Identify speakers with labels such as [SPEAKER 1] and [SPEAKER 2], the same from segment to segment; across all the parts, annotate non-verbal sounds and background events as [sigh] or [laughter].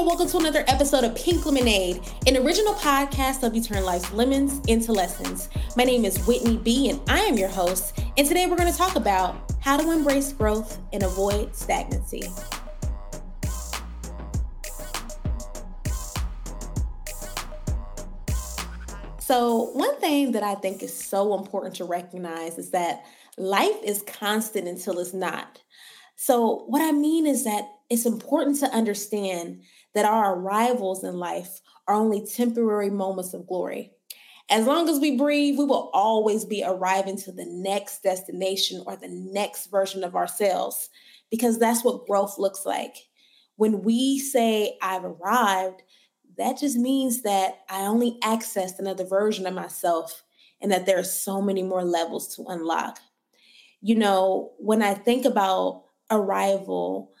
[SPEAKER 1] and welcome to another episode of Pink Lemonade, an original podcast of you turn life's lemons into lessons. My name is Whitney B, and I am your host. And today we're going to talk about how to embrace growth and avoid stagnancy. So, one thing that I think is so important to recognize is that life is constant until it's not. So, what I mean is that it's important to understand that our arrivals in life are only temporary moments of glory. As long as we breathe, we will always be arriving to the next destination or the next version of ourselves because that's what growth looks like. When we say, I've arrived, that just means that I only accessed another version of myself and that there are so many more levels to unlock. You know, when I think about arrival,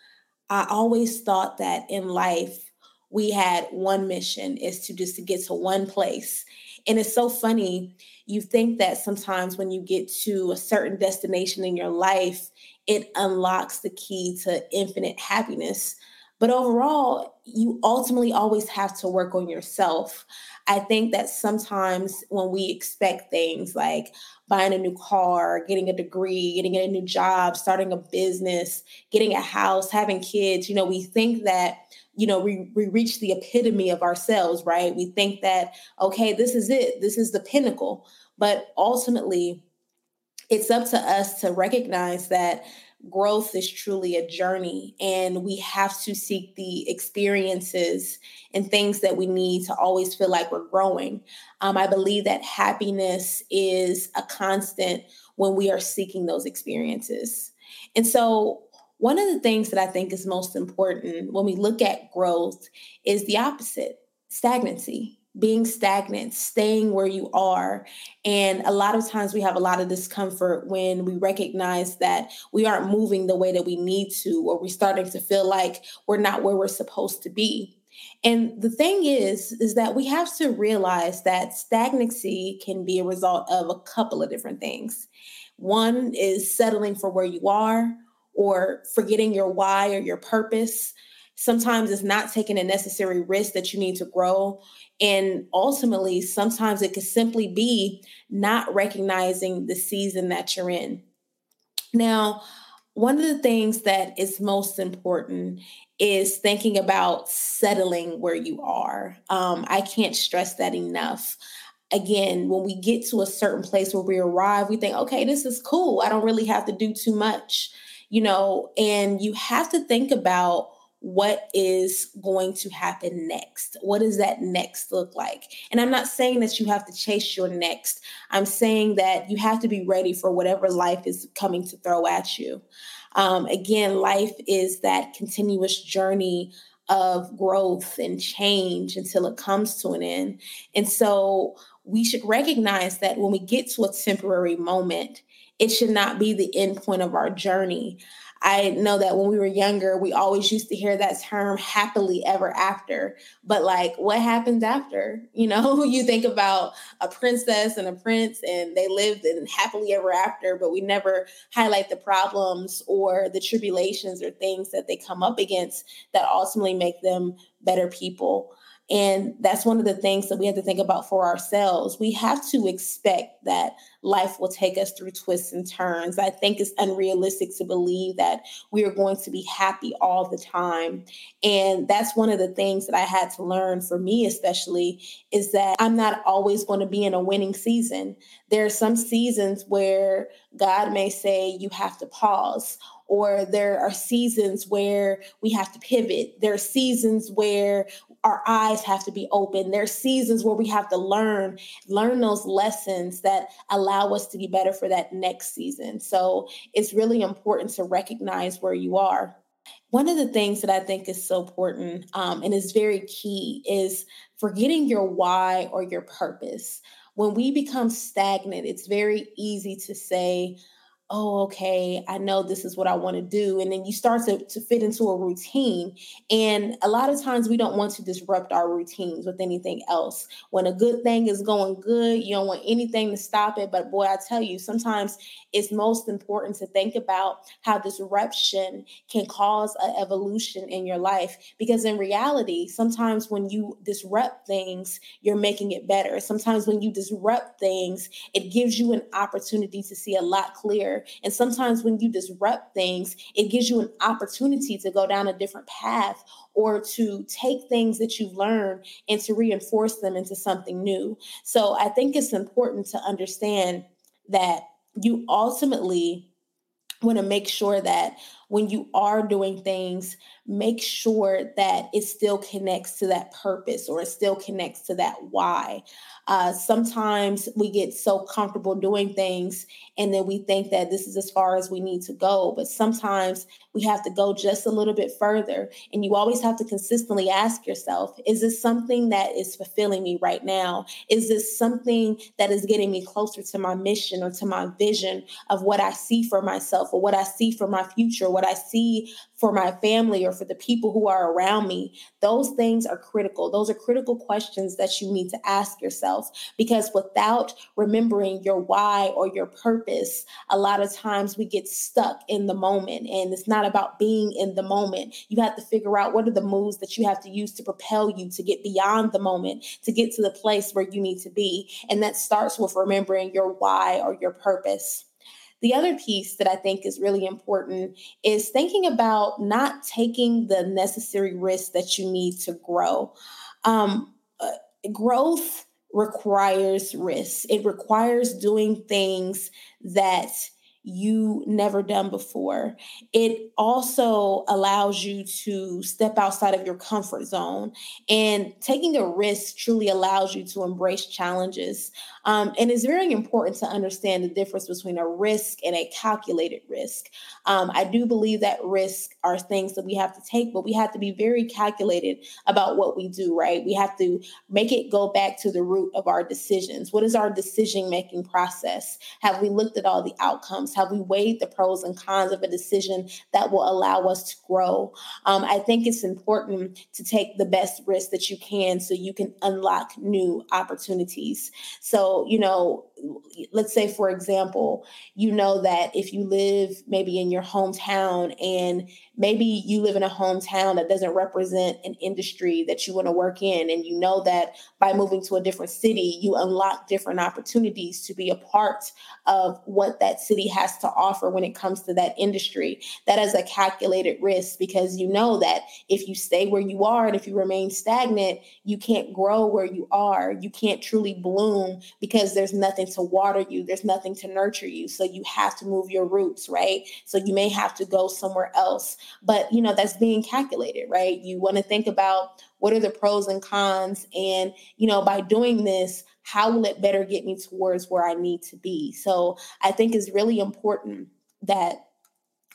[SPEAKER 1] I always thought that in life we had one mission is to just to get to one place. And it's so funny. You think that sometimes when you get to a certain destination in your life, it unlocks the key to infinite happiness. But overall, you ultimately always have to work on yourself. I think that sometimes when we expect things like buying a new car, getting a degree, getting a new job, starting a business, getting a house, having kids, you know, we think that you know we, we reach the epitome of ourselves right? We think that okay this is it. This is the pinnacle. But ultimately it's up to us to recognize that growth is truly a journey and we have to seek the experiences and things that we need to always feel like we're growing. Um, i believe that happiness is a constant when we are seeking those experiences. And so one of the things that i think is most important when we look at growth is the opposite stagnancy being stagnant, staying where you are. And a lot of times we have a lot of discomfort when we recognize that we aren't moving the way that we need to, or we're starting to feel like we're not where we're supposed to be. And the thing is, is that we have to realize that stagnancy can be a result of a couple of different things. One is settling for where you are or forgetting your why or your purpose. Sometimes it's not taking a necessary risk that you need to grow. And ultimately, sometimes it could simply be not recognizing the season that you're in. Now, one of the things that is most important is thinking about settling where you are. Um, I can't stress that enough. Again, when we get to a certain place where we arrive, we think, okay, this is cool. I don't really have to do too much, you know, and you have to think about what is going to happen next? What does that next look like? And I'm not saying that you have to chase your next. I'm saying that you have to be ready for whatever life is coming to throw at you. Um, again, life is that continuous journey of growth and change until it comes to an end. And so we should recognize that when we get to a temporary moment, it should not be the end point of our journey. I know that when we were younger, we always used to hear that term happily ever after. But like, what happens after? [laughs] You know, [laughs] you think about a princess and a prince, and they lived in happily ever after, but we never highlight the problems or the tribulations or things that they come up against that ultimately make them better people. And that's one of the things that we have to think about for ourselves. We have to expect that life will take us through twists and turns. I think it's unrealistic to believe that we are going to be happy all the time. And that's one of the things that I had to learn for me, especially, is that I'm not always going to be in a winning season. There are some seasons where God may say you have to pause or there are seasons where we have to pivot. There are seasons where our eyes have to be open. There are seasons where we have to learn, learn those lessons that allow us to be better for that next season. So it's really important to recognize where you are. One of the things that I think is so important um, and is very key is forgetting your why or your purpose. When we become stagnant, it's very easy to say, oh, okay, I know this is what I want to do. And then you start to, to fit into a routine. And a lot of times we don't want to disrupt our routines with anything else. When a good thing is going good, you don't want anything to stop it. But boy, I tell you, sometimes it's most important to think about how disruption can cause an evolution in your life. Because in reality, sometimes when you disrupt things, you're making it better. Sometimes when you disrupt things, it gives you an opportunity to see a lot clearer and sometimes when you disrupt things, it gives you an opportunity to go down a different path or to take things that you've learned and to reinforce them into something new. So I think it's important to understand that you ultimately want to make sure that when you are doing things, make sure that it still connects to that purpose or it still connects to that why. Uh, sometimes we get so comfortable doing things and then we think that this is as far as we need to go. But sometimes we have to go just a little bit further. And you always have to consistently ask yourself is this something that is fulfilling me right now? Is this something that is getting me closer to my mission or to my vision of what I see for myself or what I see for my future, what I see for my family or for the people who are around me? Those things are critical. Those are critical questions that you need to ask yourself because without remembering your why or your purpose, a lot of times we get stuck in the moment and it's not about being in the moment. You have to figure out what are the moves that you have to use to propel you to get beyond the moment, to get to the place where you need to be. And that starts with remembering your why or your purpose. The other piece that I think is really important is thinking about not taking the necessary risks that you need to grow. Um, uh, growth requires risk, it requires doing things that you never done before. It also allows you to step outside of your comfort zone. And taking a risk truly allows you to embrace challenges. Um, and it's very important to understand the difference between a risk and a calculated risk. Um, I do believe that risk are things that we have to take, but we have to be very calculated about what we do, right? We have to make it go back to the root of our decisions. What is our decision making process? Have we looked at all the outcomes? Have we weighed the pros and cons of a decision that will allow us to grow? Um, I think it's important to take the best risk that you can so you can unlock new opportunities. So, you know, let's say, for example, you know that if you live maybe in your hometown and maybe you live in a hometown that doesn't represent an industry that you want to work in, and you know that by moving to a different city, you unlock different opportunities to be a part of what that city has to offer when it comes to that industry. That is a calculated risk because you know that if you stay where you are and if you remain stagnant, you can't grow where you are. You can't truly bloom because there's nothing to water you, there's nothing to nurture you. So you have to move your roots, right? So you may have to go somewhere else. But, you know, that's being calculated, right? You want to think about what are the pros and cons and, you know, by doing this, how will it better get me towards where I need to be? So I think it's really important that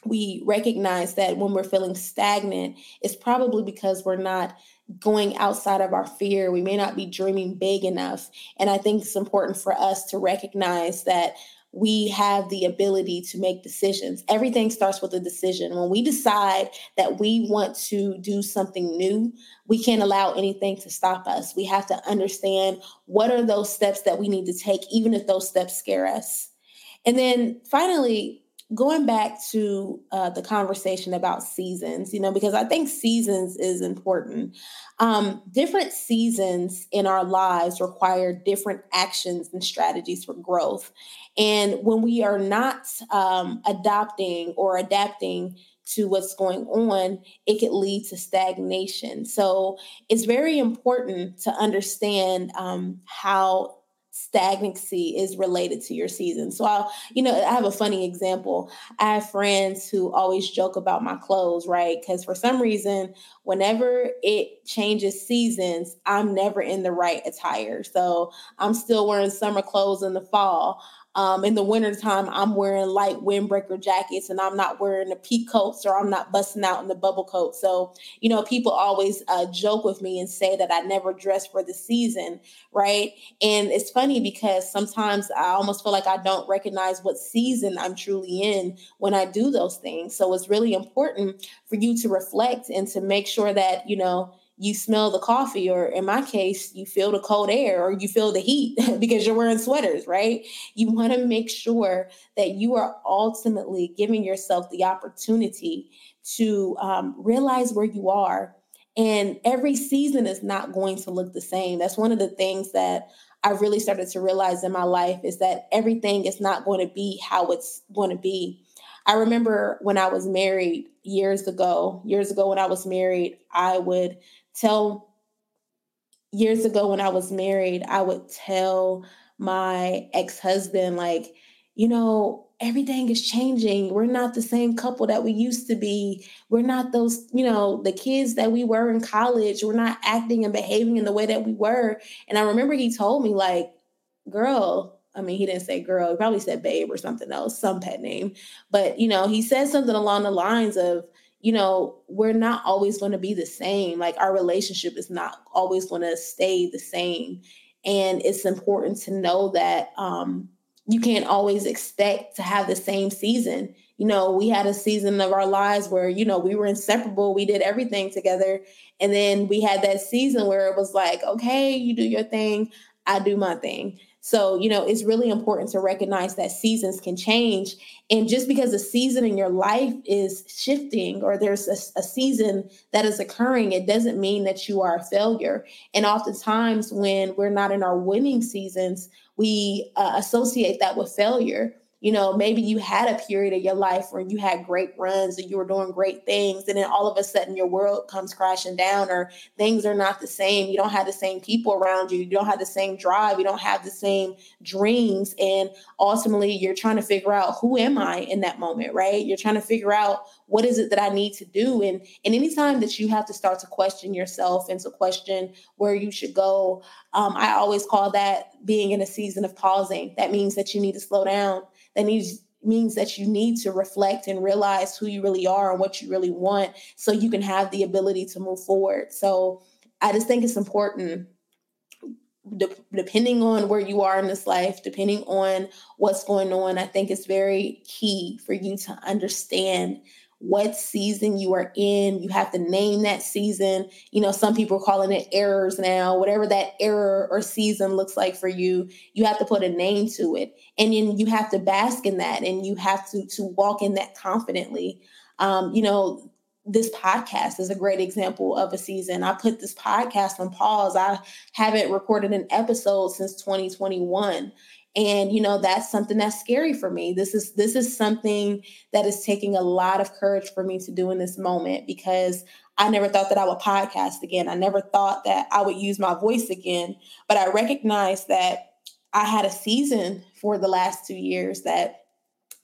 [SPEAKER 1] we recognize that when we're feeling stagnant, it's probably because we're not going outside of our fear. We may not be dreaming big enough. And I think it's important for us to recognize that we have the ability to make decisions. Everything starts with a decision. When we decide that we want to do something new, we can't allow anything to stop us. We have to understand what are those steps that we need to take, even if those steps scare us. And then finally, going back to uh, the conversation about seasons, you know, because I think seasons is important. Um, different seasons in our lives require different actions and strategies for growth. And when we are not um, adopting or adapting to what's going on, it could lead to stagnation. So it's very important to understand um, how stagnancy is related to your season. So I'll, you know, I have a funny example. I have friends who always joke about my clothes, right? Because for some reason, whenever it changes seasons, I'm never in the right attire. So I'm still wearing summer clothes in the fall. Um, in the wintertime, I'm wearing light windbreaker jackets and I'm not wearing the peak coats or I'm not busting out in the bubble coat. So, you know, people always uh, joke with me and say that I never dress for the season, right? And it's funny because sometimes I almost feel like I don't recognize what season I'm truly in when I do those things. So it's really important for you to reflect and to make sure that, you know, you smell the coffee, or in my case, you feel the cold air or you feel the heat [laughs] because you're wearing sweaters, right? You want to make sure that you are ultimately giving yourself the opportunity to um, realize where you are. And every season is not going to look the same. That's one of the things that I really started to realize in my life is that everything is not going to be how it's going to be. I remember when I was married years ago, years ago when I was married, I would tell years ago when I was married, I would tell my ex-husband like, you know, everything is changing. We're not the same couple that we used to be. We're not those, you know, the kids that we were in college. We're not acting and behaving in the way that we were. And I remember he told me like, girl, I mean, he didn't say girl, he probably said babe or something else, some pet name. But, you know, he said something along the lines of, you know, we're not always going to be the same. Like our relationship is not always going to stay the same. And it's important to know that um, you can't always expect to have the same season. You know, we had a season of our lives where, you know, we were inseparable, we did everything together. And then we had that season where it was like, okay, you do your thing, I do my thing. So, you know, it's really important to recognize that seasons can change. And just because a season in your life is shifting or there's a, a, season that is occurring, it doesn't mean that you are a failure. And oftentimes, when we're not in our winning seasons, we uh, associate that with failure you know, maybe you had a period of your life where you had great runs and you were doing great things, and then all of a sudden your world comes crashing down, or things are not the same. You don't have the same people around you, you don't have the same drive, you don't have the same dreams, and ultimately you're trying to figure out who am I in that moment, right? You're trying to figure out what is it that I need to do, and and anytime that you have to start to question yourself and to question where you should go, um, I always call that being in a season of pausing. That means that you need to slow down that needs means that you need to reflect and realize who you really are and what you really want so you can have the ability to move forward. So I just think it's important de- depending on where you are in this life, depending on what's going on, I think it's very key for you to understand what season you are in. You have to name that season. You know, some people are calling it errors now, whatever that error or season looks like for you, you have to put a name to it. And then you have to bask in that and you have to to walk in that confidently. Um, you know, this podcast is a great example of a season. I put this podcast on pause. I haven't recorded an episode since 2021 and you know that's something that's scary for me. This is this is something that is taking a lot of courage for me to do in this moment because i never thought that i would podcast again. I never thought that i would use my voice again but i recognized that i had a season for the last two years that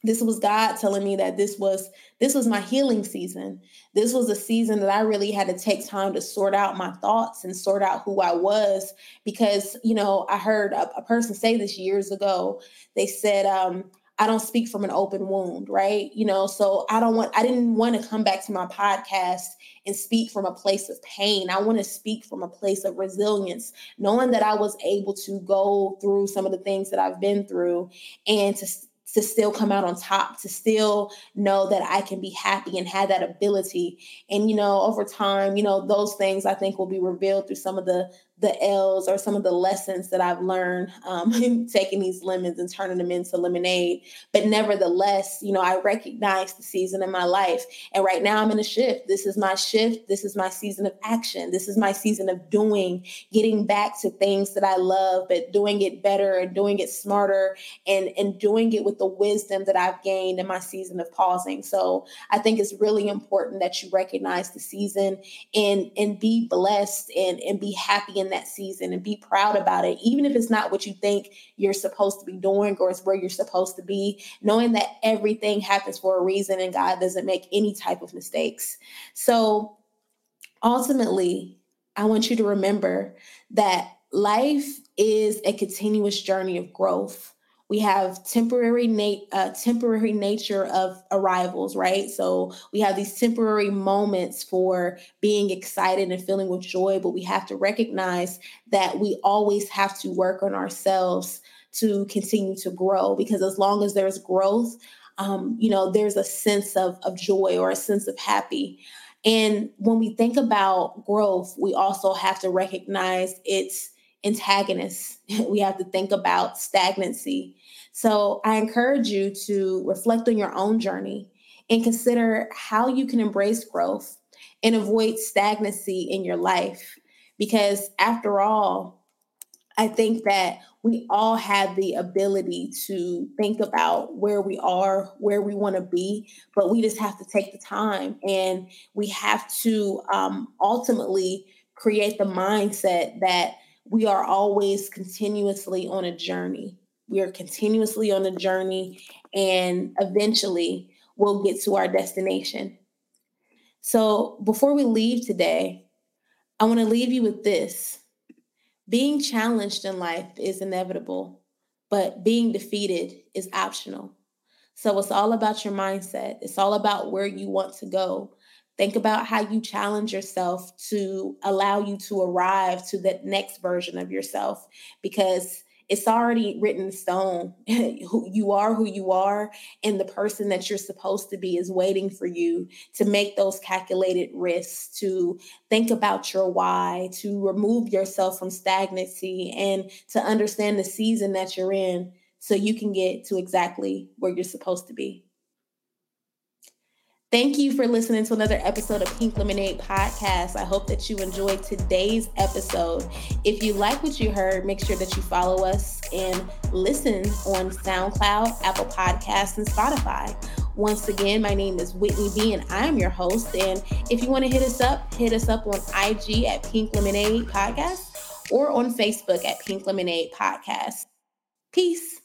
[SPEAKER 1] this was God telling me that this was this was my healing season. This was a season that I really had to take time to sort out my thoughts and sort out who I was because you know I heard a, a person say this years ago. They said um, I don't speak from an open wound, right? You know, so I don't want I didn't want to come back to my podcast and speak from a place of pain. I want to speak from a place of resilience, knowing that I was able to go through some of the things that I've been through and to to still come out on top, to still know that I can be happy and have that ability. And, you know, over time, you know, those things I think will be revealed through some of the the L's or some of the lessons that I've learned um, [laughs] taking these lemons and turning them into lemonade. But nevertheless, you know, I recognize the season in my life. And right now I'm in a shift. This is my shift. This is my season of action. This is my season of doing, getting back to things that I love, but doing it better and doing it smarter and, and doing it with the wisdom that I've gained in my season of pausing. So I think it's really important that you recognize the season and, and be blessed and, and be happy in that season and be proud about it, even if it's not what you think you're supposed to be doing or it's where you're supposed to be, knowing that everything happens for a reason and God doesn't make any type of mistakes. So ultimately, I want you to remember that life is a continuous journey of growth we have temporary uh, temporary nature of arrivals right? So we have these temporary moments for being excited and feeling with joy but we have to recognize that we always have to work on ourselves to continue to grow because as long as there's growth um, you know there's a sense of, of joy or a sense of happy. And when we think about growth we also have to recognize its antagonists [laughs] we have to think about stagnancy so I encourage you to reflect on your own journey and consider how you can embrace growth and avoid stagnancy in your life. Because after all, I think that we all have the ability to think about where we are, where we want to be, but we just have to take the time and we have to um, ultimately create the mindset that we are always continuously on a journey. We are continuously on a journey and eventually we'll get to our destination. So before we leave today, I want to leave you with this. Being challenged in life is inevitable, but being defeated is optional. So it's all about your mindset. It's all about where you want to go. Think about how you challenge yourself to allow you to arrive to that next version of yourself because it's already written in stone. [laughs] you are who you are, and the person that you're supposed to be is waiting for you to make those calculated risks, to think about your why, to remove yourself from stagnancy, and to understand the season that you're in so you can get to exactly where you're supposed to be. Thank you for listening to another episode of Pink Lemonade Podcast. I hope that you enjoyed today's episode. If you like what you heard, make sure that you follow us and listen on SoundCloud, Apple Podcasts, and Spotify. Once again, my name is Whitney B, and I'm your host. And if you want to hit us up, hit us up on IG at Pink Lemonade Podcast or on Facebook at Pink Lemonade Podcast. Peace.